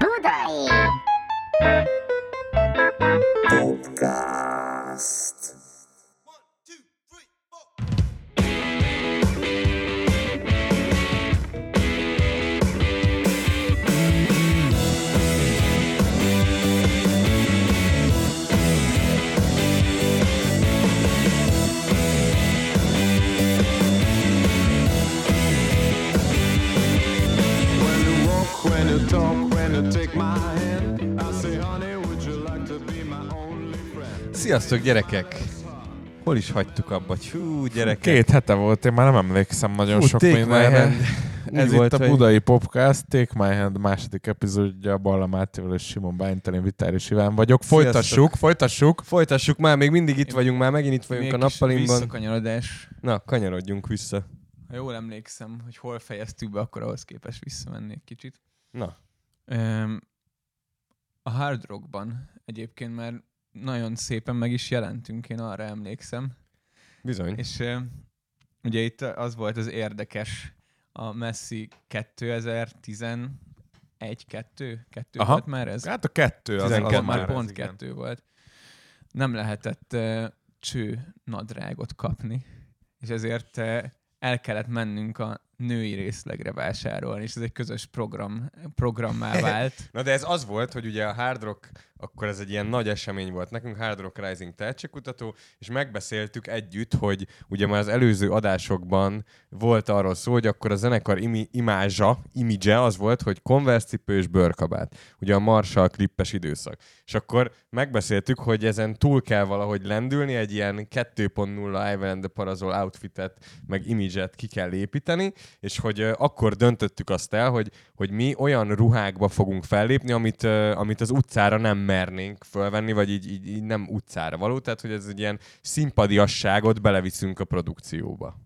Budai! Podcast. Sziasztok gyerekek! Hol is hagytuk abba? Hú, gyerekek! Két hete volt, én már nem emlékszem nagyon Hú, sok mindenre. Ez Úgy itt volt, a hogy- Budai Podcast, Take My Hand második epizódja, Balla Mátéval és Simon Bánytelén Vitár és Iván vagyok. Folytassuk, Sziasztok. folytassuk. Folytassuk már, még mindig itt vagyunk, már megint itt vagyunk a Még kis nappalimban. Visszakanyarodás. Na, kanyarodjunk vissza. Ha jól emlékszem, hogy hol fejeztük be, akkor ahhoz képest visszamennék kicsit. Na, Öm, a Hard Rockban egyébként már nagyon szépen meg is jelentünk, én arra emlékszem. bizony. És ugye itt az volt az érdekes, a Messi 2011 2 2 Aha. volt már ez? Hát a kettő az, az 12 Akkor már ez, pont igen. kettő volt. Nem lehetett uh, cső nadrágot kapni, és ezért uh, el kellett mennünk a női részlegre vásárolni, és ez egy közös program, programmá vált. Na de ez az volt, hogy ugye a Hard Rock, akkor ez egy ilyen nagy esemény volt nekünk, Hard Rock Rising tehetségkutató, és megbeszéltük együtt, hogy ugye már az előző adásokban volt arról szó, hogy akkor a zenekar imi- imázsa, image az volt, hogy Converse cipő és bőrkabát. Ugye a Marshall klippes időszak. És akkor megbeszéltük, hogy ezen túl kell valahogy lendülni, egy ilyen 2.0 Ivan and the Parazol outfitet, meg image-et ki kell építeni, és hogy akkor döntöttük azt el, hogy, hogy mi olyan ruhákba fogunk fellépni, amit, amit az utcára nem mernénk fölvenni, vagy így, így, így nem utcára való, tehát hogy ez egy ilyen szimpadiasságot beleviszünk a produkcióba.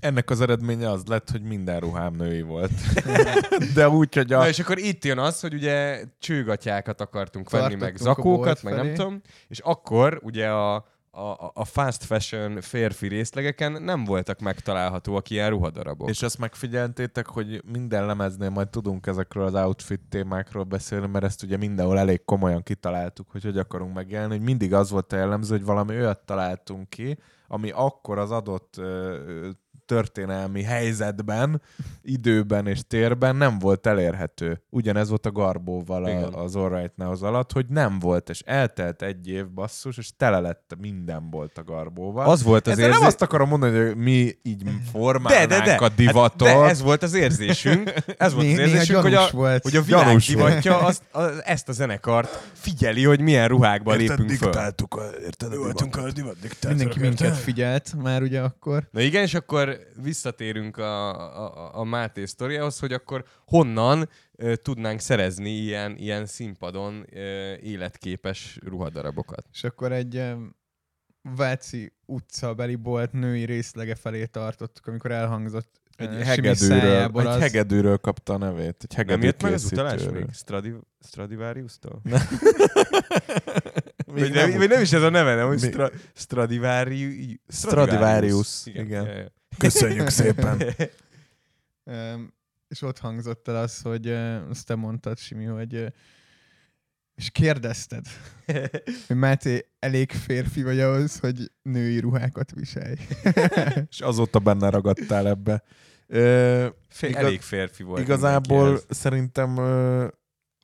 Ennek az eredménye az lett, hogy minden ruhám női volt. De úgy, hogy a... Na és akkor itt jön az, hogy ugye csőgatyákat akartunk venni, meg Tartottunk a zakókat, meg nem tudom, és akkor ugye a, a, a fast fashion férfi részlegeken nem voltak megtalálhatóak ilyen ruhadarabok. És azt megfigyeltétek, hogy minden lemeznél majd tudunk ezekről az outfit témákról beszélni, mert ezt ugye mindenhol elég komolyan kitaláltuk, hogy hogy akarunk megjelenni, hogy mindig az volt a jellemző, hogy valami olyat találtunk ki, ami akkor az adott történelmi helyzetben, időben és térben nem volt elérhető. Ugyanez volt a Garbóval Igen. a, az All Right Now az alatt, hogy nem volt, és eltelt egy év basszus, és tele lett minden volt a Garbóval. az volt az Ezzel nem érzés... azt akarom mondani, hogy mi így formálnánk a divatot. Hát, de ez volt az érzésünk, ez volt az érzésünk, hogy a, volt. hogy a világ Gyanús divatja azt, a, ezt a zenekart figyeli, hogy milyen ruhákban lépünk föl. a, érted, a divatot. a divat Mindenki minket figyelt már ugye akkor. Na igen, és akkor visszatérünk a, a, a Máté sztoriához, hogy akkor honnan ö, tudnánk szerezni ilyen, ilyen színpadon ö, életképes ruhadarabokat. És akkor egy em, Váci utcabeli bolt női részlege felé tartottuk, amikor elhangzott Egy Simi hegedűről, egy az- hegedűről kapta a nevét. Egy hegedű Nem jött meg az utalás még? Stradi, Stradivarius-tól? Még Vagy nem, nem- vagy nem is ez a neve, nem? Stra, Stradivarius. Stradivarius, igen. Ja, ja. Köszönjük szépen. És ott hangzott el az, hogy azt te mondtad, Simi, hogy és kérdezted, hogy Máté elég férfi vagy ahhoz, hogy női ruhákat viselj. És azóta benne ragadtál ebbe. Ö, Fé- Igaz- elég férfi volt. Igazából szerintem ö,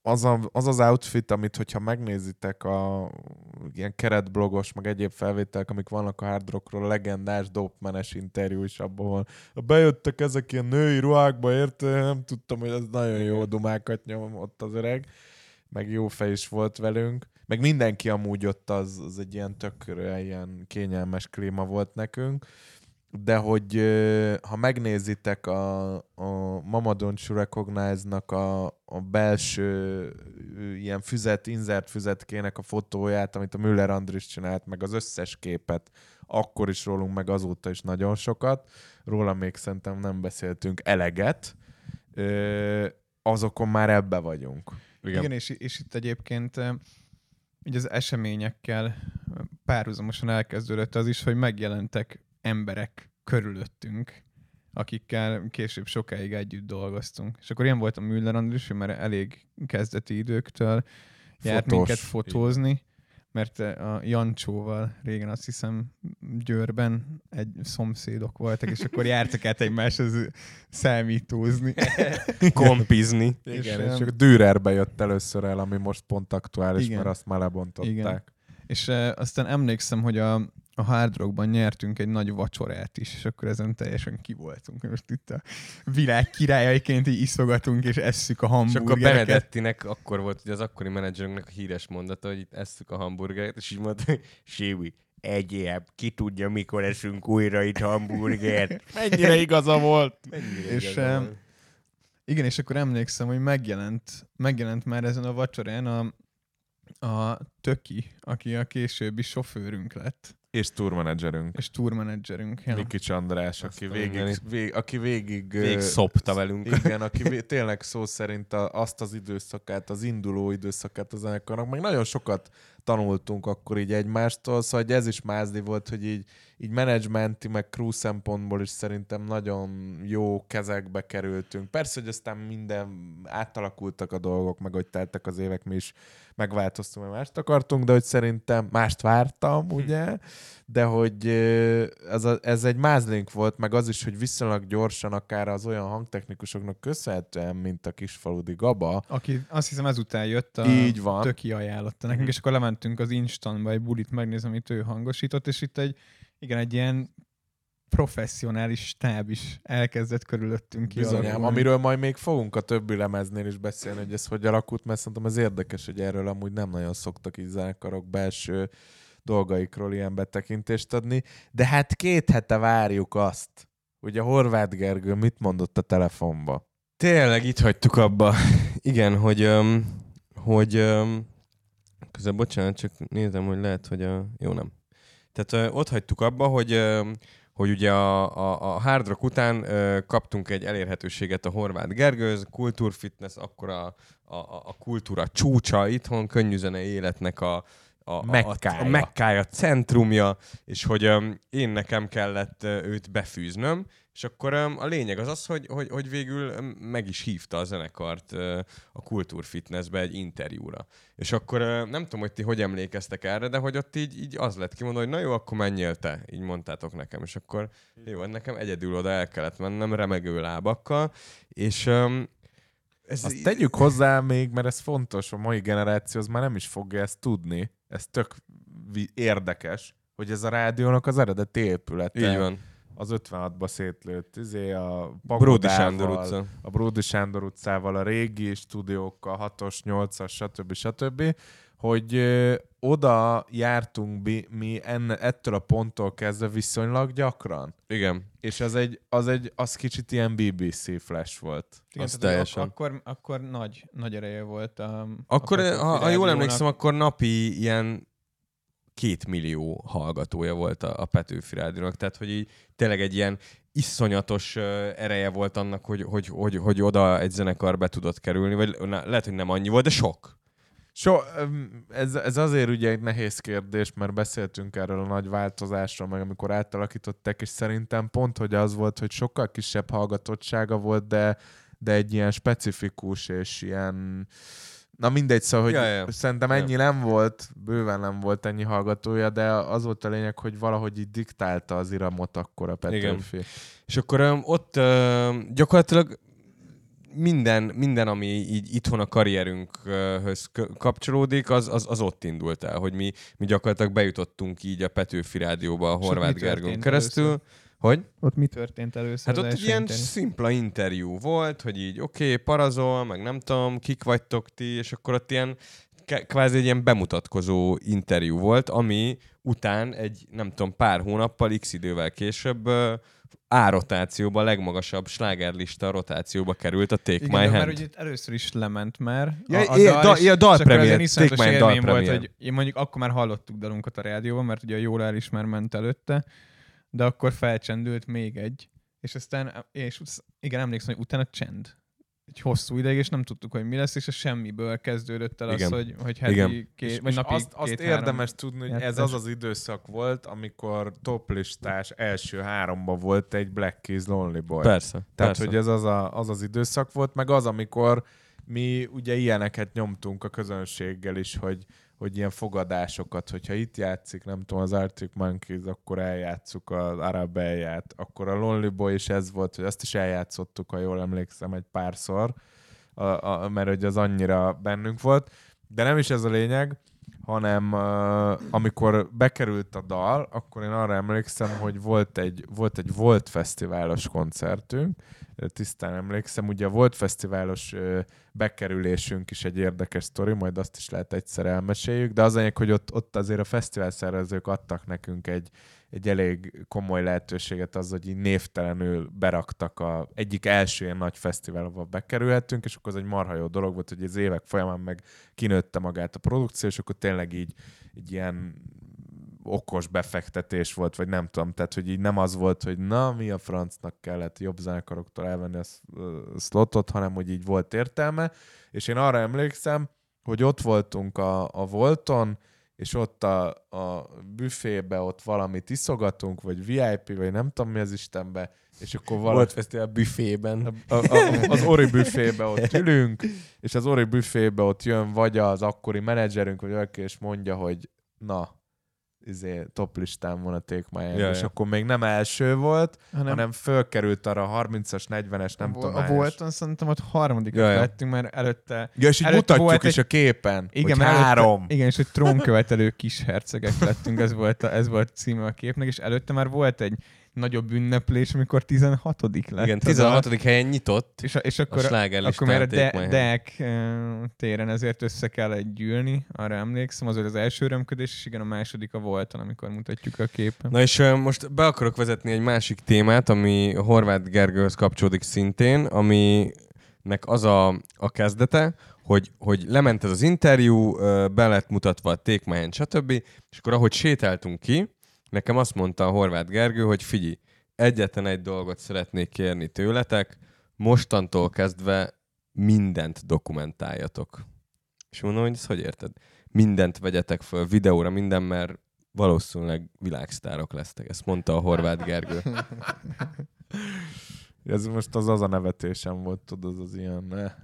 az, a, az az outfit, amit hogyha megnézitek a ilyen keretblogos, meg egyéb felvételek, amik vannak a hard rockról, legendás dopmenes interjú is abban van. Bejöttek ezek ilyen női ruhákba, érte? Nem tudtam, hogy ez nagyon jó dumákat nyom ott az öreg. Meg jó fej is volt velünk. Meg mindenki amúgy ott az, az egy ilyen tökre ilyen kényelmes klíma volt nekünk. De hogy ha megnézitek a, a Mama Don't You Recognize-nak a, a belső ilyen füzet, inzert füzetkének a fotóját, amit a Müller Andris csinált, meg az összes képet, akkor is rólunk, meg azóta is nagyon sokat. Róla még szerintem nem beszéltünk eleget. Azokon már ebbe vagyunk. Igen, Igen és, és itt egyébként így az eseményekkel párhuzamosan elkezdődött az is, hogy megjelentek emberek körülöttünk, akikkel később sokáig együtt dolgoztunk. És akkor ilyen volt a Müller Andris, már elég kezdeti időktől járt Fotós. minket fotózni, mert a Jancsóval régen azt hiszem Győrben egy szomszédok voltak, és akkor jártak át egymáshoz számítózni. Kompizni. Igen, És, és, em, csak Dürerbe jött először el, ami most pont aktuális, Igen. mert azt már lebontották. Igen. És uh, aztán emlékszem, hogy a, a Hard Rockban nyertünk egy nagy vacsorát is, és akkor ezen teljesen ki voltunk. Most itt a világ királyaiként így iszogatunk, és esszük a És akkor hamburgereket. Benedettinek akkor volt, hogy az akkori menedzserünknek a híres mondata, hogy itt esszük a hamburgert, és így mondta, hogy egyéb, ki tudja, mikor eszünk újra itt hamburgert. Mennyire igaza volt? Mennyire És, igaza van. Igen, és akkor emlékszem, hogy megjelent, megjelent már ezen a vacsorán a, a Töki, aki a későbbi sofőrünk lett, És tourmenedzserünk. és tourmenedzserünk. Ja. Miki András, Azt aki végig, vég, aki végig, Végig ö, szopta velünk. Igen, aki vé- tényleg szó szerint a, azt az időszakát, az induló időszakát a zenekarnak, meg nagyon sokat tanultunk akkor így egymástól, szóval hogy ez is mázdi volt, hogy így, így menedzsmenti, meg crew szempontból is szerintem nagyon jó kezekbe kerültünk. Persze, hogy aztán minden átalakultak a dolgok, meg hogy teltek az évek, mi is megváltoztunk, mert mást akartunk, de hogy szerintem mást vártam, ugye? De hogy ez, a, ez egy mázlink volt, meg az is, hogy viszonylag gyorsan akár az olyan hangtechnikusoknak köszönhetően, mint a kisfaludi Gaba, Aki azt hiszem ezután jött a Így van. Töki ajánlotta nekünk, Mhm. és akkor lementünk az Instantba egy bulit megnézni, amit ő hangosított, és itt egy, igen, egy ilyen professzionális stáb is elkezdett körülöttünk Bizonyám, kialakulni. amiről majd még fogunk a többi lemeznél is beszélni, hogy ez hogy alakult, mert szerintem ez érdekes, hogy erről amúgy nem nagyon szoktak így zenekarok belső dolgaikról ilyen betekintést adni. De hát két hete várjuk azt, hogy a Horváth Gergő mit mondott a telefonba. Tényleg itt hagytuk abba. Igen, hogy, um, hogy um, közben bocsánat, csak nézem, hogy lehet, hogy a... Jó, nem. Tehát uh, ott hagytuk abba, hogy, hogy ugye a, a, a Hard Rock után kaptunk egy elérhetőséget a Horváth Gergőz, kultúrfitness, akkor a, a, a kultúra csúcsa itthon, könnyűzene életnek a, a, Mekkája. a, a mekkája, centrumja, és hogy én nekem kellett őt befűznöm, és akkor a lényeg az az, hogy, hogy, hogy végül meg is hívta a zenekart a Kultúrfitnessbe egy interjúra. És akkor nem tudom, hogy ti hogy emlékeztek erre, de hogy ott így, így az lett kimondva, hogy na jó, akkor menjél te, így mondtátok nekem. És akkor jó, nekem egyedül oda el kellett mennem remegő lábakkal, és ez Azt tegyük hozzá még, mert ez fontos, a mai generáció az már nem is fogja ezt tudni. Ez tök érdekes, hogy ez a rádiónak az eredeti épülete. Így van. Az 56-ba szétlőtt, izé a Bródi Sándor utca. a Bródi Sándor utcával, a régi stúdiókkal, 6-os, 8-as, stb. stb., hogy ö, oda jártunk mi, mi enne, ettől a ponttól kezdve viszonylag gyakran. Igen. És az egy, az egy, az kicsit ilyen BBC flash volt. Igen, Az teljesen. ak- akkor, akkor nagy, nagy ereje volt a Akkor, a ha, ha jól emlékszem, akkor napi ilyen két millió hallgatója volt a, a Petőfi Rádiónak, tehát hogy így tényleg egy ilyen iszonyatos uh, ereje volt annak, hogy, hogy, hogy, hogy oda egy zenekar be tudott kerülni, vagy na, lehet, hogy nem annyi volt, de sok. So, ez, ez azért ugye egy nehéz kérdés, mert beszéltünk erről a nagy változásról, meg amikor átalakították, és szerintem pont, hogy az volt, hogy sokkal kisebb hallgatottsága volt, de, de egy ilyen specifikus és ilyen Na mindegy, szóval, hogy Ja, ja, ja. ja. szerintem Ja. ennyi nem volt, bőven nem volt ennyi hallgatója, de az volt a lényeg, hogy valahogy így diktálta az iramot akkor a Petőfi. És akkor um, ott um, gyakorlatilag minden, minden, ami így itthon a karrierünkhöz kapcsolódik, az, az, az ott indult el, hogy mi, mi gyakorlatilag bejutottunk így a Petőfi Rádióba a Horváth Gergőn keresztül. először? Hogy? Ott mi történt először? Hát ott egy ilyen interjú? szimpla interjú volt, hogy így oké, okay, parazol, meg nem tudom, kik vagytok ti, és akkor ott ilyen kvázi egy ilyen bemutatkozó interjú volt, ami után egy, nem tudom, pár hónappal, x idővel később ö, A-rotációba, a legmagasabb slágerlista rotációba került a Take Igen, My Hand. ugye itt először is lement már. Ja, ja, da- és- ja, és dalpremiér, akkor ez egy iszonyatos Take My dalpremiér. volt, hogy én mondjuk akkor már hallottuk dalunkat a rádióban, mert ugye a Jól el is már ment előtte, de akkor felcsendült még egy. És aztán, és igen, emlékszem, hogy utána csend. egy hosszú ideig, és nem tudtuk, hogy mi lesz, és a semmiből kezdődött el Igen. az, hogy, hogy heti Igen. két, És, vagy és napi azt, azt két-három érdemes tudni, hogy ez az az időszak volt, amikor toplistás első háromba volt egy Black Keys Lonely Boy. Persze. Tehát, persze. hogy ez az, a, az az időszak volt, meg az, amikor mi ugye ilyeneket nyomtunk a közönséggel is, hogy, hogy ilyen fogadásokat, hogyha itt játszik, nem tudom, az Arctic Monkeys, akkor eljátszuk az Arabellját, akkor a Lonely Boy is ez volt, hogy azt is eljátszottuk, ha jól emlékszem, egy párszor, a, a, mert hogy az annyira bennünk volt. De nem is ez a lényeg, hanem uh, amikor bekerült a dal, akkor én arra emlékszem, hogy volt egy volt, egy volt fesztiválos koncertünk, tisztán emlékszem, ugye a volt fesztiválos uh, bekerülésünk is egy érdekes sztori, majd azt is lehet egyszer elmeséljük, de az a lényeg, hogy ott, ott azért a fesztivál szervezők adtak nekünk egy, egy elég komoly lehetőséget az, hogy így névtelenül beraktak a egyik első ilyen nagy fesztivál, ahol bekerülhettünk, és akkor az egy marha jó dolog volt, hogy az évek folyamán meg kinőtte magát a produkció, és akkor tényleg így egy ilyen okos befektetés volt, vagy nem tudom, tehát hogy így nem az volt, hogy na, mi a francnak kellett jobb zenekaroktól elvenni a szlotot, hanem hogy így volt értelme, és én arra emlékszem, hogy ott voltunk a, a Volton, és ott a, a büfébe ott valamit iszogatunk, vagy VIP, vagy nem tudom mi az Istenbe, és akkor valami... Volt fesztivál büfében. A, a, az Ori büfébe ott ülünk, és az Ori büfébe ott jön vagy az akkori menedzserünk, vagy valaki, és mondja, hogy na, izé, top listán van a Take My Hand, Ja, és ja. akkor még nem első volt, hanem, hanem fölkerült arra a 30-as, 40-es, nem a, tudom a. Volton szerintem ott harmadik Ja, ja. lettünk, mert előtte Ja, és így Előtte mutatjuk volt is egy- a képen, igen, hogy mert előtte- három. Igen, és hogy trónkövetelő kis hercegek lettünk, ez volt, a, ez volt címe a képnek, és előtte már volt egy nagyobb ünneplés, amikor 16 lett. Igen, az 16. helyen nyitott És, a- és a akkor, sláger akkor már a de. Deák téren ezért össze kellett gyűlni, arra emlékszem, az volt az első örömködés, és igen, a második a voltan, amikor mutatjuk a képen. Na és ö, most be akarok vezetni egy másik témát, ami Horváth Gergőhöz kapcsolódik szintén, aminek az a, a kezdete, hogy, hogy lement ez az interjú, be lett mutatva a Hand, stb. És akkor ahogy sétáltunk ki, nekem azt mondta a Horváth Gergő, hogy figyelj, egyetlen egy dolgot szeretnék kérni tőletek, mostantól kezdve mindent dokumentáljatok. És mondom, hogy ezt hogy érted? Mindent vegyetek föl videóra, minden, mert valószínűleg világsztárok lesztek. Ezt mondta a Horváth Gergő. Ez most az az a nevetésem volt, tudod, az ilyen... Ne,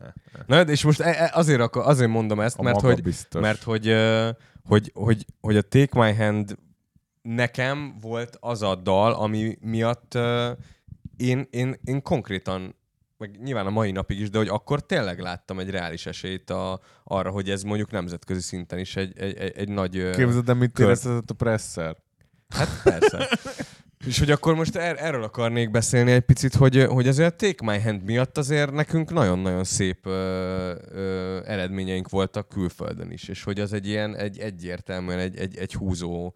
Na, és most e- e- azért, akar, azért mondom ezt, a mert hogy, mert hogy, hogy, hogy, hogy a Take My Hand nekem volt az a dal, ami miatt ö, én, én, én konkrétan meg nyilván a mai napig is, de hogy akkor tényleg láttam egy reális esélyt a, arra, hogy ez mondjuk nemzetközi szinten is egy, egy, egy, egy nagy... Képzeld, el, mit kör- éreztetett a presser? Hát persze. És hogy akkor most er- erről akarnék beszélni egy picit, hogy, hogy azért a Take My Hand miatt azért nekünk nagyon-nagyon szép ö, ö, eredményeink voltak külföldön is, és hogy az egy ilyen egy egyértelműen egy, egy, egy húzó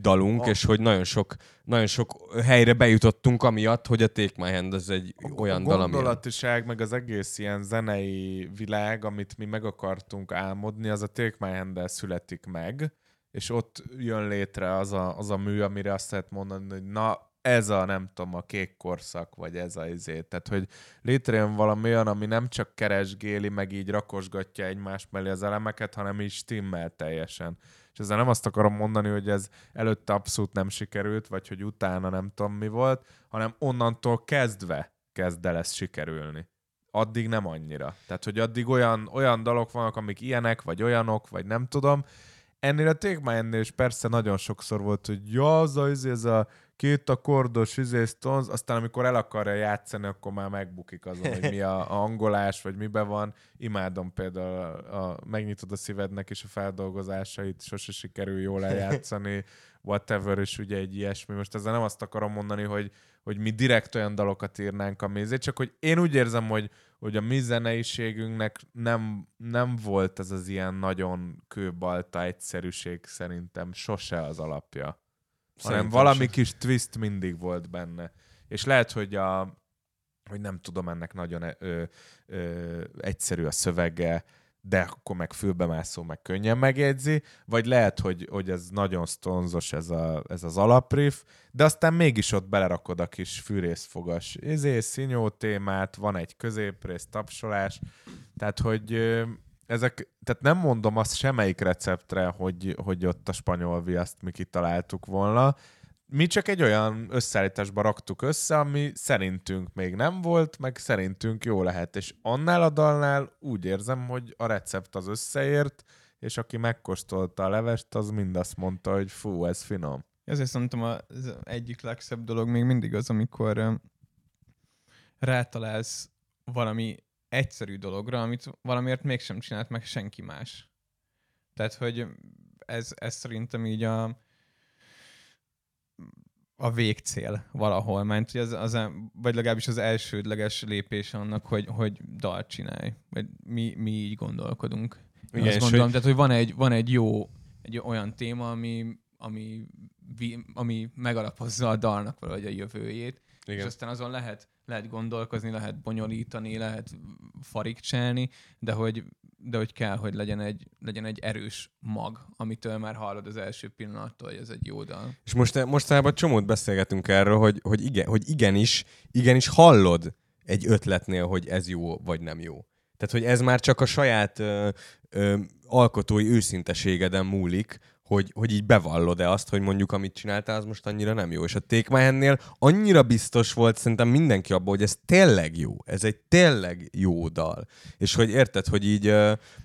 dalunk, A- és hogy nagyon sok, nagyon sok helyre bejutottunk amiatt, hogy a Take My Hand az egy olyan a dal, ami... gondolatiság, meg az egész ilyen zenei világ, amit mi meg akartunk álmodni, az a Take My hand születik meg, és ott jön létre az a, az a mű, amire azt lehet mondani, hogy na, ez a, nem tudom, a kék korszak, vagy ez a izé. Tehát, hogy létrejön valami olyan, ami nem csak keresgéli, meg így rakosgatja egymás mellé az elemeket, hanem így stimmel teljesen. És ezzel nem azt akarom mondani, hogy ez előtte abszolút nem sikerült, vagy hogy utána nem tudom mi volt, hanem onnantól kezdve kezd el ez sikerülni. Addig nem annyira. Tehát, hogy addig olyan, olyan dalok vannak, amik ilyenek, vagy olyanok, vagy nem tudom. Ennél a Take Hand-nél is persze nagyon sokszor volt, hogy ja, az a, ez a két akkordos izé, Stones, aztán amikor el akarja játszani, akkor már megbukik azon, hogy mi a, a angolás, vagy mibe van. Imádom például a, a megnyitod a szívednek és a feldolgozásait, sose sikerül jól eljátszani, whatever, és ugye egy ilyesmi. Most ezzel nem azt akarom mondani, hogy, hogy mi direkt olyan dalokat írnánk a mézét, csak hogy én úgy érzem, hogy, hogy a mi zeneiségünknek nem, nem volt ez az ilyen nagyon kőbalta egyszerűség szerintem sose az alapja. Hanem valami sem. kis twist mindig volt benne. És lehet, hogy a hogy nem tudom, ennek nagyon ö, ö, egyszerű a szövege, de akkor meg fülbemászó, meg könnyen megjegyzi, vagy lehet, hogy, hogy ez nagyon stonzos ez, a, ez az alapriff, de aztán mégis ott belerakod a kis fűrészfogas izé, színyó témát, van egy középrész, tapsolás, tehát hogy ezek, tehát nem mondom azt semmelyik receptre, hogy, hogy ott a spanyol viaszt mi kitaláltuk volna, mi csak egy olyan összeállításba raktuk össze, ami szerintünk még nem volt, meg szerintünk jó lehet. És annál a dalnál úgy érzem, hogy a recept az összeért, és aki megkóstolta a levest, az mind azt mondta, hogy fú, ez finom. Ezért szerintem az egyik legszebb dolog még mindig az, amikor rátalálsz valami egyszerű dologra, amit valamiért mégsem csinált meg senki más. Tehát, hogy ez, ez szerintem így a, a végcél valahol, mert az, az, vagy legalábbis az elsődleges lépés annak, hogy, hogy dalt csinálj. Vagy mi, mi így gondolkodunk. Igen, Igen, azt gondolom, hogy- tehát, hogy van egy, van egy jó, egy olyan téma, ami, ami, ami megalapozza a dalnak valahogy a jövőjét, Igen. és aztán azon lehet, lehet gondolkozni, lehet bonyolítani, lehet farigcselni, de hogy, de hogy kell, hogy legyen egy, legyen egy erős mag, amitől már hallod az első pillanattól, hogy ez egy jó dal. És most, mostanában csomót beszélgetünk erről, hogy, hogy, igen, hogy igenis, igenis hallod egy ötletnél, hogy ez jó vagy nem jó. Tehát, hogy ez már csak a saját ö, ö, alkotói őszinteségeden múlik, hogy, hogy így bevallod-e azt, hogy mondjuk amit csináltál, az most annyira nem jó. És a Hand-nél annyira biztos volt szerintem mindenki abban, hogy ez tényleg jó. Ez egy tényleg jó dal. És hogy érted, hogy így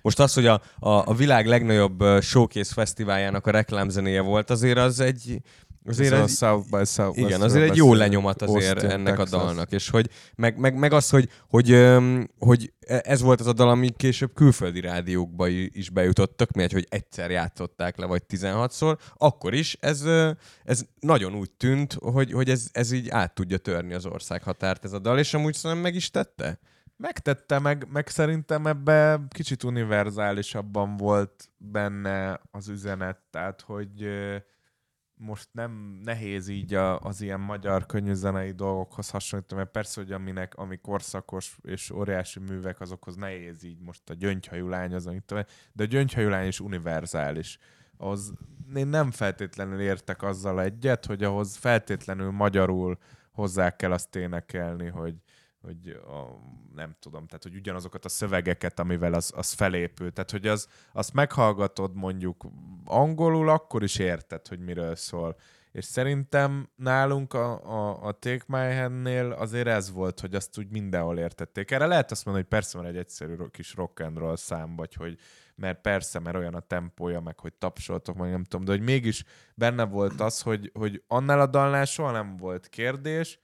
most az, hogy a, a, a világ legnagyobb showcase fesztiváljának a reklámzenéje volt, azért az egy azért Ez a egy, South by Southwest igen, azért egy jó lenyomat azért ennek a dalnak, és hogy meg, meg, meg az, hogy, hogy, hogy ez volt az a dal, ami később külföldi rádiókba is bejutottak, mert hogy egyszer játszották le, vagy 16-szor, akkor is ez, ez nagyon úgy tűnt, hogy, hogy ez, ez így át tudja törni az országhatárt ez a dal, és amúgy szerintem meg is tette. Megtette, meg, meg szerintem ebbe kicsit univerzálisabban volt benne az üzenet, tehát hogy most nem nehéz így a, az ilyen magyar könnyűzenei dolgokhoz hasonlítani, mert persze, hogy aminek, ami korszakos és óriási művek, azokhoz nehéz így most a gyöngyhajú lány az, amit de a gyöngyhajú lány is univerzális. Az, én nem feltétlenül értek azzal egyet, hogy ahhoz feltétlenül magyarul hozzá kell azt énekelni, hogy, hogy a, nem tudom, tehát hogy ugyanazokat a szövegeket, amivel az, az felépül. Tehát, hogy az, azt meghallgatod mondjuk angolul, akkor is érted, hogy miről szól. És szerintem nálunk a, a, a Take My Hand-nél azért ez volt, hogy azt úgy mindenhol értették. Erre lehet azt mondani, hogy persze van egy egyszerű kis rock and roll szám, vagy hogy mert persze, mert olyan a tempója, meg hogy tapsoltok, meg nem tudom, de hogy mégis benne volt az, hogy, hogy annál a dalnál soha nem volt kérdés,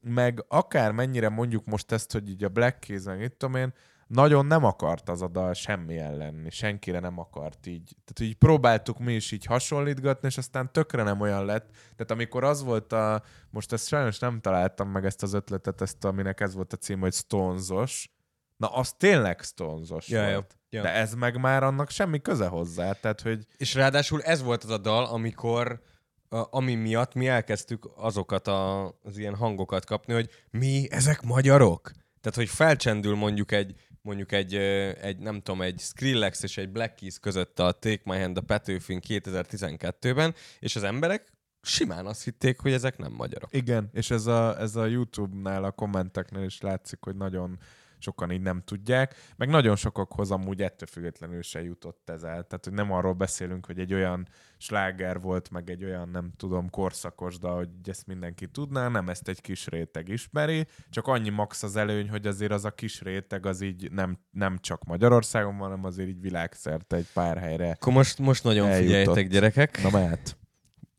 meg akár mennyire mondjuk most ezt, hogy így a Black Keys, meg itt tudom én, nagyon nem akart az a dal semmilyen lenni, senkire nem akart így. Tehát így próbáltuk mi is így hasonlítgatni, és aztán tökre nem olyan lett. Tehát amikor az volt a, most ezt sajnos nem találtam meg ezt az ötletet, ezt aminek ez volt a cím, hogy Stonesos, na az tényleg Stonesos Ja, volt. ja. De ez meg már annak semmi köze hozzá, tehát hogy És ráadásul ez volt az a dal, amikor ami miatt mi elkezdtük azokat a, az ilyen hangokat kapni, hogy mi, ezek magyarok? Tehát, hogy felcsendül mondjuk egy, mondjuk egy, egy nem tudom, egy Skrillex és egy Black Keys között a Take My Hand a Petőfin 2012-ben, és az emberek simán azt hitték, hogy ezek nem magyarok. Igen, és ez a, ez a YouTube-nál, a kommenteknél is látszik, hogy nagyon sokan így nem tudják, meg nagyon sokakhoz amúgy ettől függetlenül se jutott ez el. Tehát, hogy nem arról beszélünk, hogy egy olyan sláger volt, meg egy olyan, nem tudom, korszakos, de hogy ezt mindenki tudná, nem ezt egy kis réteg ismeri, csak annyi max az előny, hogy azért az a kis réteg az így nem, nem csak Magyarországon van, hanem azért így világszerte egy pár helyre. Akkor most, most nagyon Eljutott. figyeljetek, gyerekek. Na mehet.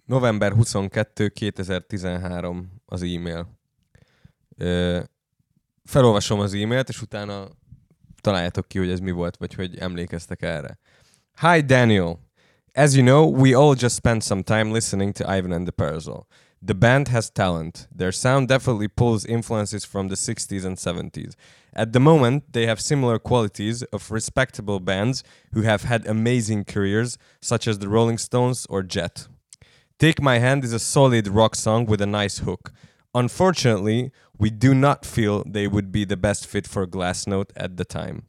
November 22, 2013 az e-mail. Ö, felolvasom az e-mailt, és utána találjátok ki, hogy ez mi volt, vagy hogy emlékeztek erre. Hi Daniel. As you know, we all just spent some time listening to Ivan and the Perzel. The band has talent. Their sound definitely pulls influences from the 60s and 70s. At the moment, they have similar qualities of respectable bands who have had amazing careers, such as the Rolling Stones or Jet. Take My Hand is a solid rock song with a nice hook. Unfortunately, we do not feel they would be the best fit for Glassnote at the time.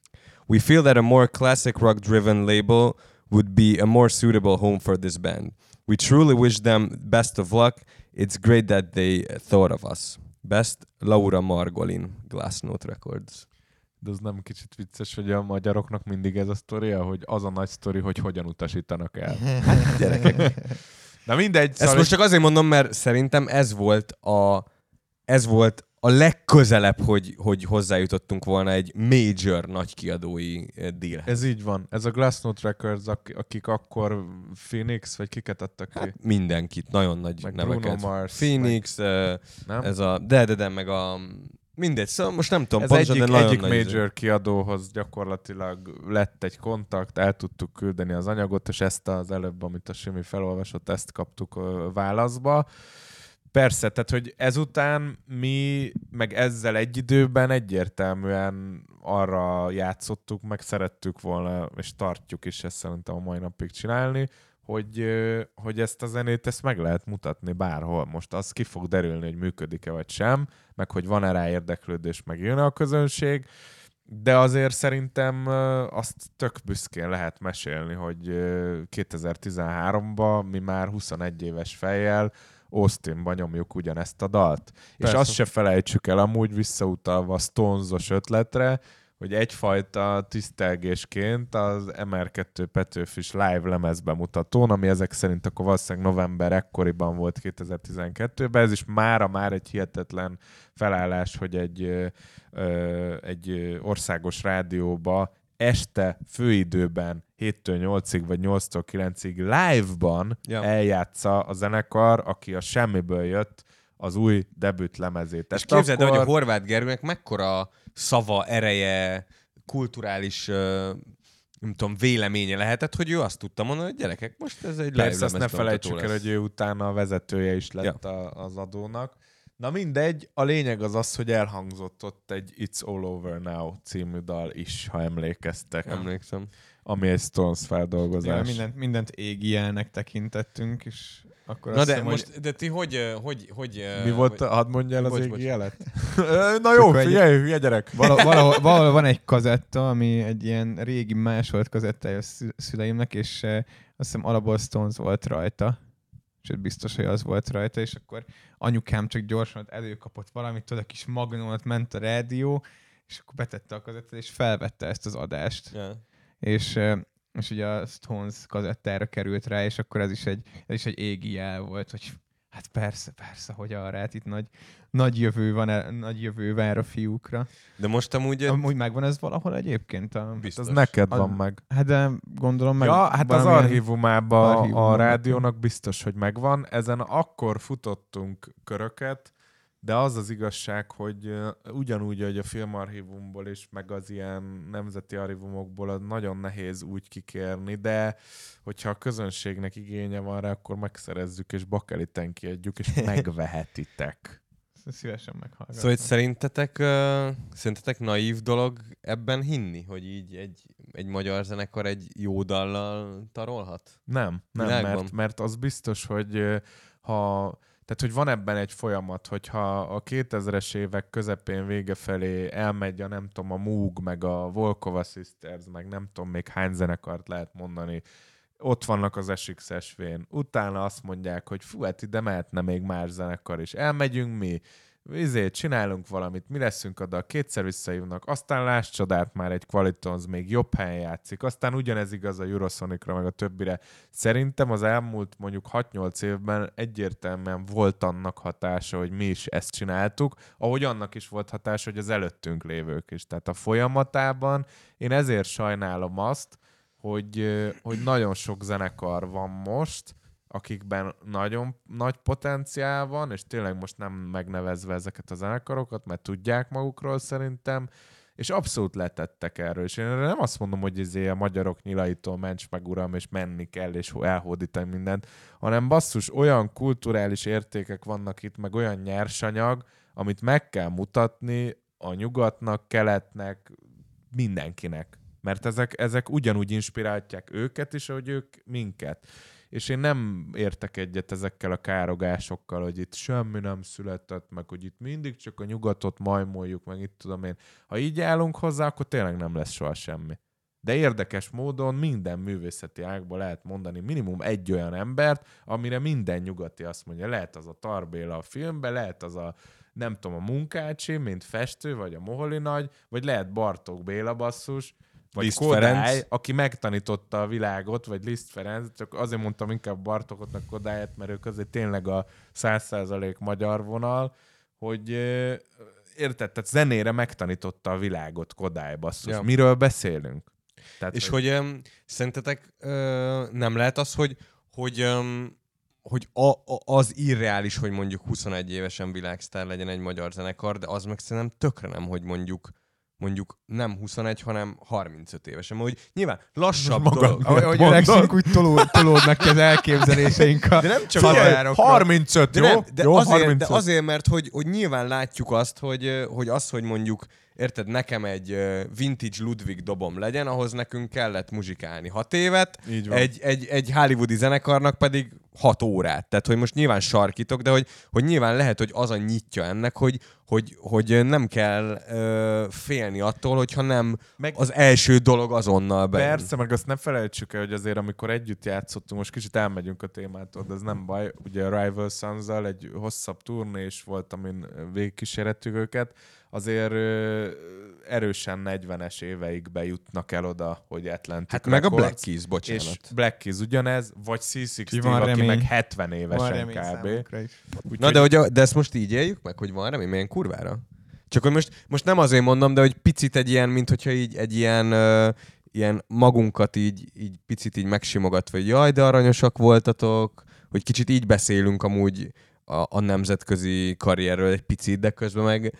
We feel that a more classic rock driven label would be a more suitable home for this band. We truly wish them best of luck. It's great that they thought of us. Best Laura Margolin, Glassnote Records. De az nem kicsit vicces, hogy a magyaroknak mindig ez a sztoria, hogy az a nagy sztori, hogy hogyan utasítanak el. Gyerekek. Na mindegy, Ezt szóval most csak azért mondom, mert szerintem ez volt a, ez volt a legközelebb, hogy, hogy hozzájutottunk volna egy major nagykiadói eh, dealhez. ez így van. Ez a Glassnote Records, ak- akik akkor Phoenix, vagy kiket adtak ki? Hát mindenkit, nagyon nagy Meg neveket. Bruno Mars, Phoenix, meg, nem? ez a, de, de, de, meg a, mindegy, szóval most nem tudom, Ez pontosan, egyik, de nagyon egyik nagy izé. major kiadóhoz gyakorlatilag lett egy kontakt, el tudtuk küldeni az anyagot, és ezt az előbb, amit a Simi felolvasott, ezt kaptuk válaszba. Persze, tehát, hogy ezután mi, meg ezzel egy időben egyértelműen arra játszottuk, meg szerettük volna, és tartjuk is ezt szerintem a mai napig csinálni, hogy, hogy ezt a zenét ezt meg lehet mutatni bárhol. Most az ki fog derülni, hogy működik-e vagy sem, meg hogy van-e rá érdeklődés, meg jön a közönség, de azért szerintem azt tök büszkén lehet mesélni, hogy ö, 2013-ban mi már 21 éves fejjel Austinba nyomjuk ugyanezt a dalt. Persze. És azt se felejtsük el amúgy visszautalva a Stonesos ötletre, hogy egyfajta tisztelgésként az MR2 Petőfis live lemez bemutatón, ami ezek szerint akkor valószínűleg november ekkoriban volt 2012-ben, ez is mára már egy hihetetlen felállás, hogy egy, ö, egy országos rádióba este főidőben 7-től 8-ig vagy 8-tól 9-ig live-ban Ja. eljátsza a zenekar, aki a semmiből jött az új debüt lemezét. És képzeld el, hogy a Horváth Gergőnek mekkora szava, ereje, kulturális nem tudom, véleménye lehetett, hogy ő azt tudta mondani, hogy gyerekek, most ez egy Persze, azt ne felejtsük el, hogy ő utána a vezetője is lett a, az adónak. Na mindegy, a lényeg az az, hogy elhangzott ott egy It's All Over Now című dal is, ha emlékeztek, Emlékszem. ami egy Stones Ja, feldolgozás. mindent, mindent égi jelnek tekintettünk, és akkor Na azt de hiszem, most, hogy de ti hogy, ö, hogy, hogy ö, Mi volt, hogy- hadd mondja el az Bocs, égi jelet? Na jó, figyelj, hülye gyerek! Valahol, valahol, valahol van egy kazetta, ami egy ilyen régi másolt kazettája a szü- szüleimnek, és eh, azt hiszem alapból Stones volt rajta. Sőt, biztos, hogy az volt rajta, és akkor anyukám csak gyorsan ott előkapott valamit, tudod, a kis magnót ment a rádió, és akkor betette a kazettát, és felvette ezt az adást. Ja. És, és ugye a Stones kazettára került rá, és akkor ez is egy, ez is egy égi jel volt, hogy hát persze, persze, hogy arra, hát itt nagy, nagy jövő van, e- nagy jövő vár a fiúkra. De most amúgy... Amúgy megvan ez valahol egyébként? A... Biztos. Az neked van meg. Hát de gondolom meg... Ja, hát az archívumában a archívumban rádiónak biztos, hogy megvan. Ezen akkor futottunk köröket, de az az igazság, hogy ugyanúgy, hogy a filmarchívumból is, meg az ilyen nemzeti archívumokból az nagyon nehéz úgy kikérni, de hogyha a közönségnek igénye van rá, akkor megszerezzük, és bakeliten kiadjuk, és megvehetitek. Szívesen meghallgatom. Szóval hogy szerintetek, uh, szerintetek naív dolog ebben hinni, hogy így egy, egy magyar zenekar egy jó dallal tarolhat? Nem, nem, Világban. mert, mert az biztos, hogy ha tehát, hogy van ebben egy folyamat, hogyha a 2000-es évek közepén vége felé elmegy a nem tudom, a Moog, meg a Volkova Sisters, meg nem tudom még hány zenekart lehet mondani, ott vannak az SXSV-n. Utána azt mondják, hogy fú, hát ide mehetne még más zenekar is. Elmegyünk mi, izét, csinálunk valamit, mi leszünk oda, kétszer visszahívnak, aztán láss csodát, már egy Qualitons még jobb helyen játszik, aztán ugyanez igaz a Eurosonicra, meg a többire. Szerintem az elmúlt mondjuk 6-8 évben egyértelműen volt annak hatása, hogy mi is ezt csináltuk, ahogy annak is volt hatása, hogy az előttünk lévők is. Tehát a folyamatában én ezért sajnálom azt, hogy, hogy nagyon sok zenekar van most, akikben nagyon nagy potenciál van, és tényleg most nem megnevezve ezeket a zenekarokat, mert tudják magukról szerintem, és abszolút letettek erről, és én nem azt mondom, hogy izé a magyarok nyilaitól ments meg uram, és menni kell, és elhódítani mindent, hanem basszus, olyan kulturális értékek vannak itt, meg olyan nyersanyag, amit meg kell mutatni a nyugatnak, keletnek, mindenkinek. Mert ezek, ezek ugyanúgy inspirálják őket is, ahogy ők minket. És én nem értek egyet ezekkel a károgásokkal, hogy itt semmi nem született, meg hogy itt mindig csak a nyugatot majmoljuk, meg itt tudom én. Ha így állunk hozzá, akkor tényleg nem lesz soha semmi. De érdekes módon minden művészeti ágban lehet mondani minimum egy olyan embert, amire minden nyugati azt mondja. Lehet az a Tarbéla a filmben, lehet az a nem tudom, a Munkácsi, mint festő, vagy a Moholi Nagy, vagy lehet Bartók Béla basszus, vagy Liszt Kodály, Ferenc. aki megtanította a világot, vagy Liszt Ferenc, csak azért mondtam inkább Bartókot, meg Kodályt, mert ők azért tényleg a 100% magyar vonal, hogy érted, tehát zenére megtanította a világot Kodály basszus. Ja. Miről beszélünk? Tehát, És hogy um, szerintetek nem lehet az, hogy, hogy, hogy a, a, az irreális, hogy mondjuk 21 évesen világsztár legyen egy magyar zenekar, de az meg szerintem tökre nem, hogy mondjuk mondjuk nem 21, hanem 35 évesen. Mert hogy nyilván lassabb Maga- dolog. Ahogy, öregszünk, úgy toló, tolódnak ki az elképzeléseink a De nem csak Figyelj, határokról. 35, De, jó? nem, de, jó, azért, 35. de azért, mert hogy, hogy nyilván látjuk azt, hogy, hogy az, hogy mondjuk, érted, nekem egy vintage Ludwig dobom legyen, ahhoz nekünk kellett muzsikálni hat évet, egy, egy, egy hollywoodi zenekarnak pedig hat órát. Tehát, hogy most nyilván sarkítok, de hogy, hogy nyilván lehet, hogy az a nyitja ennek, hogy, hogy, hogy nem kell ö, félni attól, hogyha nem Meg- az első dolog azonnal bejön. Persze, meg azt ne felejtsük el, hogy azért amikor együtt játszottunk, most kicsit elmegyünk a témától, de ez nem baj. Ugye a Rival sons egy hosszabb turnés volt, amin végigkísérhettük őket, azért ö, erősen 40-es éveig bejutnak el oda, hogy Atlantic Hát meg a Records, Black Keys, bocsánat. És Black Keys ugyanez, vagy C16, Ki van aki remény. meg 70 Van évesen kb. Úgyhogy Na de, hogy a, de ezt most így éljük meg, hogy van remény, milyen kurvára? Csak hogy most, most nem azért mondom, de hogy picit egy ilyen, mint hogyha így egy ilyen, ö, ilyen magunkat így, így picit így megsimogatva, hogy jaj, de aranyosak voltatok, hogy kicsit így beszélünk amúgy a, a nemzetközi karrierről egy picit, de közben meg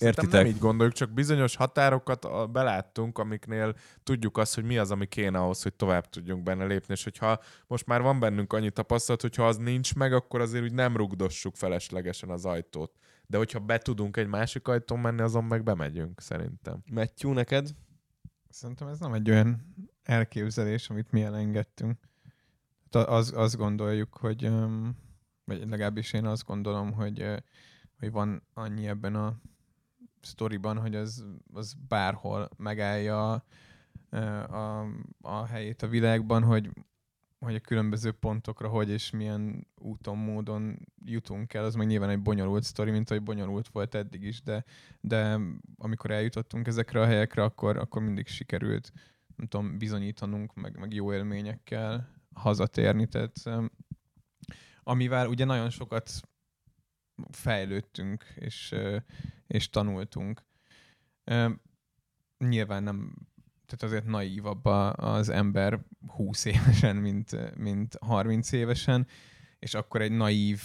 Szerintem értitek? nem így gondoljuk, csak bizonyos határokat beláttunk, amiknél tudjuk azt, hogy mi az, ami kéne ahhoz, hogy tovább tudjunk benne lépni, és hogyha most már van bennünk annyi tapasztalat, hogyha az nincs meg, akkor azért úgy nem rugdossuk feleslegesen az ajtót. De hogyha be tudunk egy másik ajtón menni, azon meg bemegyünk, szerintem. Matthew, neked? Szerintem ez nem egy olyan elképzelés, amit mi elengedtünk. Tehát Az, azt gondoljuk, hogy, vagy legalábbis én azt gondolom, hogy, hogy van annyi ebben a sztoriban, hogy az, az bárhol megállja a, a helyét a világban, hogy, hogy a különböző pontokra hogy és milyen úton, módon jutunk el, az meg nyilván egy bonyolult sztori, mint ahogy bonyolult volt eddig is, de, de amikor eljutottunk ezekre a helyekre, akkor, akkor mindig sikerült nem tudom, bizonyítanunk, meg, meg jó élményekkel hazatérni, tehát amivel ugye nagyon sokat fejlődtünk, és, és tanultunk. Nyilván nem, tehát azért naívabb az ember 20 évesen, mint, mint 30 évesen, és akkor egy naív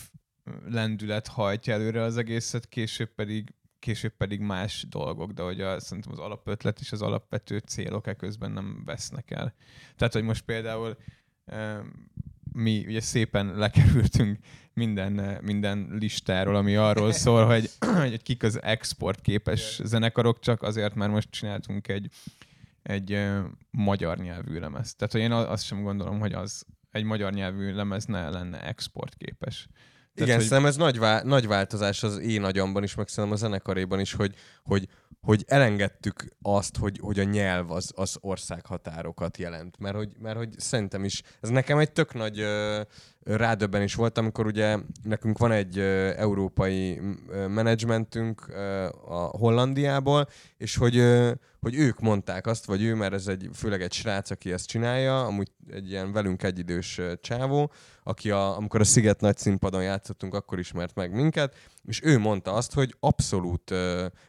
lendület hajtja előre az egészet, később pedig később pedig más dolgok, de hogy a, szerintem az alapötlet és az alapvető célok eközben nem vesznek el. Tehát, hogy most például mi ugye szépen lekerültünk minden, minden listáról, ami arról szól, hogy, hogy kik az exportképes zenekarok, csak azért, mert most csináltunk egy, egy magyar nyelvű lemez. Tehát, hogy én azt sem gondolom, hogy az egy magyar nyelvű lemez ne lenne exportképes. Tehát, Igen, hogy- szerintem ez nagy, vá- nagy változás az én agyamban is, meg szerintem a zenekaréban is, hogy, hogy, hogy elengedtük azt, hogy, hogy a nyelv az, az országhatárokat jelent. Mert hogy, mert hogy szerintem is, ez nekem egy tök nagy ö, rádöbbenés volt, amikor ugye nekünk van egy ö, európai ö, menedzsmentünk a Hollandiából, és hogy, ö, hogy ők mondták azt, vagy ő, mert ez egy, főleg egy srác, aki ezt csinálja, amúgy egy ilyen velünk egyidős ö, csávó, aki a, amikor a Sziget nagy színpadon játszottunk, akkor ismert meg minket, és ő mondta azt, hogy abszolút,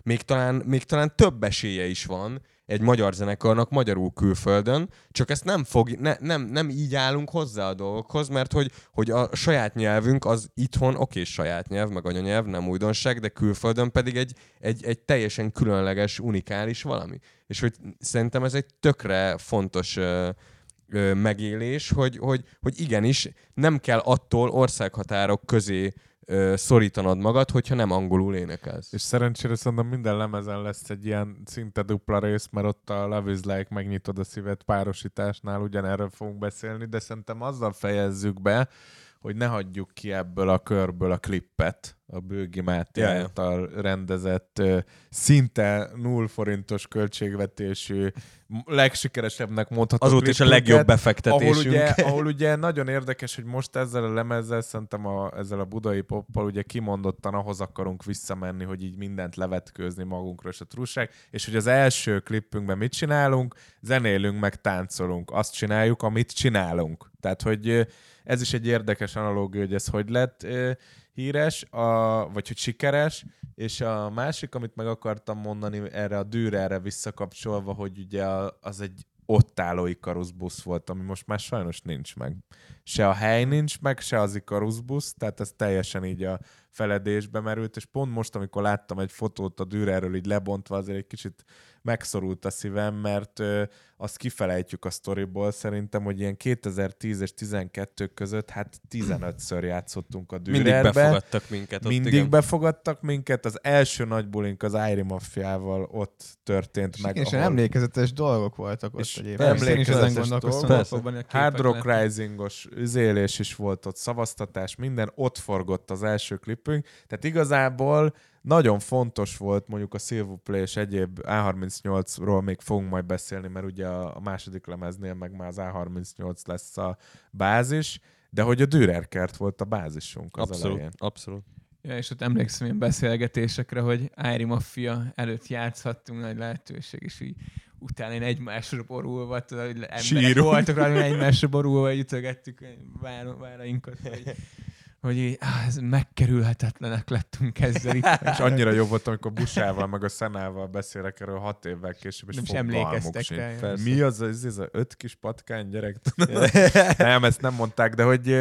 még, talán, még talán több esélye is van egy magyar zenekarnak magyarul külföldön, csak ezt nem fog, ne, nem, nem így állunk hozzá a dolgokhoz, mert hogy, hogy a saját nyelvünk az itthon oké, saját nyelv, meg anyanyelv, nem újdonság, de külföldön pedig egy, egy, egy teljesen különleges, unikális valami. És hogy szerintem ez egy tökre fontos ö, megélés, hogy, hogy, hogy igenis nem kell attól országhatárok közé ö, szorítanod magad, hogyha nem angolul énekelsz. És szerencsére szerintem minden lemezen lesz egy ilyen szinte dupla rész, mert ott a Love is Like megnyitod a szívet párosításnál, ugyanerről fogunk beszélni, de szerintem azzal fejezzük be, hogy ne hagyjuk ki ebből a körből a klippet, a Bőgi Máté ja. által rendezett, szinte null forintos költségvetésű, legsikeresebbnek mondható Azóta is a legjobb befektetésünk. ahol ugye, ahol ugye nagyon érdekes, hogy most ezzel a lemezzel, szerintem a, ezzel a budai poppal ugye kimondottan ahhoz akarunk visszamenni, hogy így mindent levetkőzni magunkról és a trúság, és hogy az első klippünkben mit csinálunk, zenélünk, meg táncolunk. Azt csináljuk, amit csinálunk. Tehát, hogy ez is egy érdekes analógia, hogy ez hogy lett híres, a, vagy hogy sikeres, és a másik, amit meg akartam mondani erre a Dürerre visszakapcsolva, hogy ugye az egy ott álló Icarus busz volt, ami most már sajnos nincs meg. Se a hely nincs meg, se az Icarus busz, tehát ez teljesen így a feledésbe merült, és pont most, amikor láttam egy fotót a Dürerről így lebontva, azért egy kicsit megszorult a szívem, mert azt kifelejtjük a sztoriból, szerintem, hogy ilyen 2010 és 12 között hát 15-ször játszottunk a Mindig Dürerbe. befogadtak minket ott, Mindig igen. befogadtak minket, az első nagy bulink az Ári Maffiával ott történt meg. És ahol- emlékezetes dolgok voltak ott És emlékezetes dolgok. Hard Rock. Risingos üzélés is volt ott, szavaztatás, minden, ott forgott az első klipünk, tehát igazából nagyon fontos volt mondjuk a Silver Play és egyéb A38-ról még fogunk majd beszélni, mert ugye a a második lemeznél meg már az A38 lesz a bázis, de hogy a Dürer kert volt a bázisunk az Abszolút, elején. abszolút. Ja, és ott emlékszem ilyen beszélgetésekre, hogy Ári Mafia előtt játszhattunk, nagy lehetőség, és így utána én egymásra borulva, tudod, hogy emberek Sírunk. voltak rá, egymásra borulva, ütögettük vár, várainkat, hogy, hogy így, áh, ez megkerülhetetlenek lettünk ezzel itt. És annyira jobb volt, amikor Busával meg a Szenával beszélek erről hat évvel később, és nem is emlékeztek rá. Mi az, ez, ez a öt kis patkány gyerek? nem, ezt nem mondták, de hogy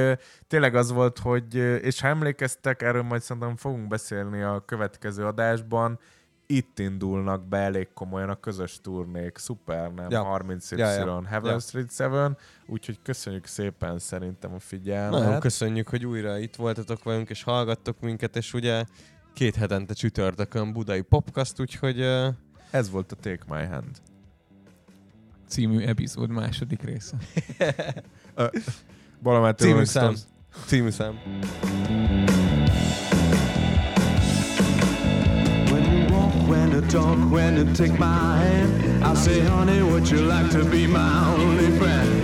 tényleg az volt, hogy, és ha emlékeztek, erről majd szerintem fogunk beszélni a következő adásban, itt indulnak be elég komolyan a közös turnék, szuper, nem? Ja. 30Y, Ja, ja. Heaven Ja. Street 7, úgyhogy köszönjük szépen szerintem a figyelmet. Nagyon köszönjük, hogy újra itt voltatok velünk, és hallgattok minket, és ugye két hetente csütörtökön budai popcast, úgyhogy ö, Ez volt a Take My Hand. Című epizód második része. Balamát című szám. Című szám. Talk, when you take my hand, I say, honey, would you like to be my only friend?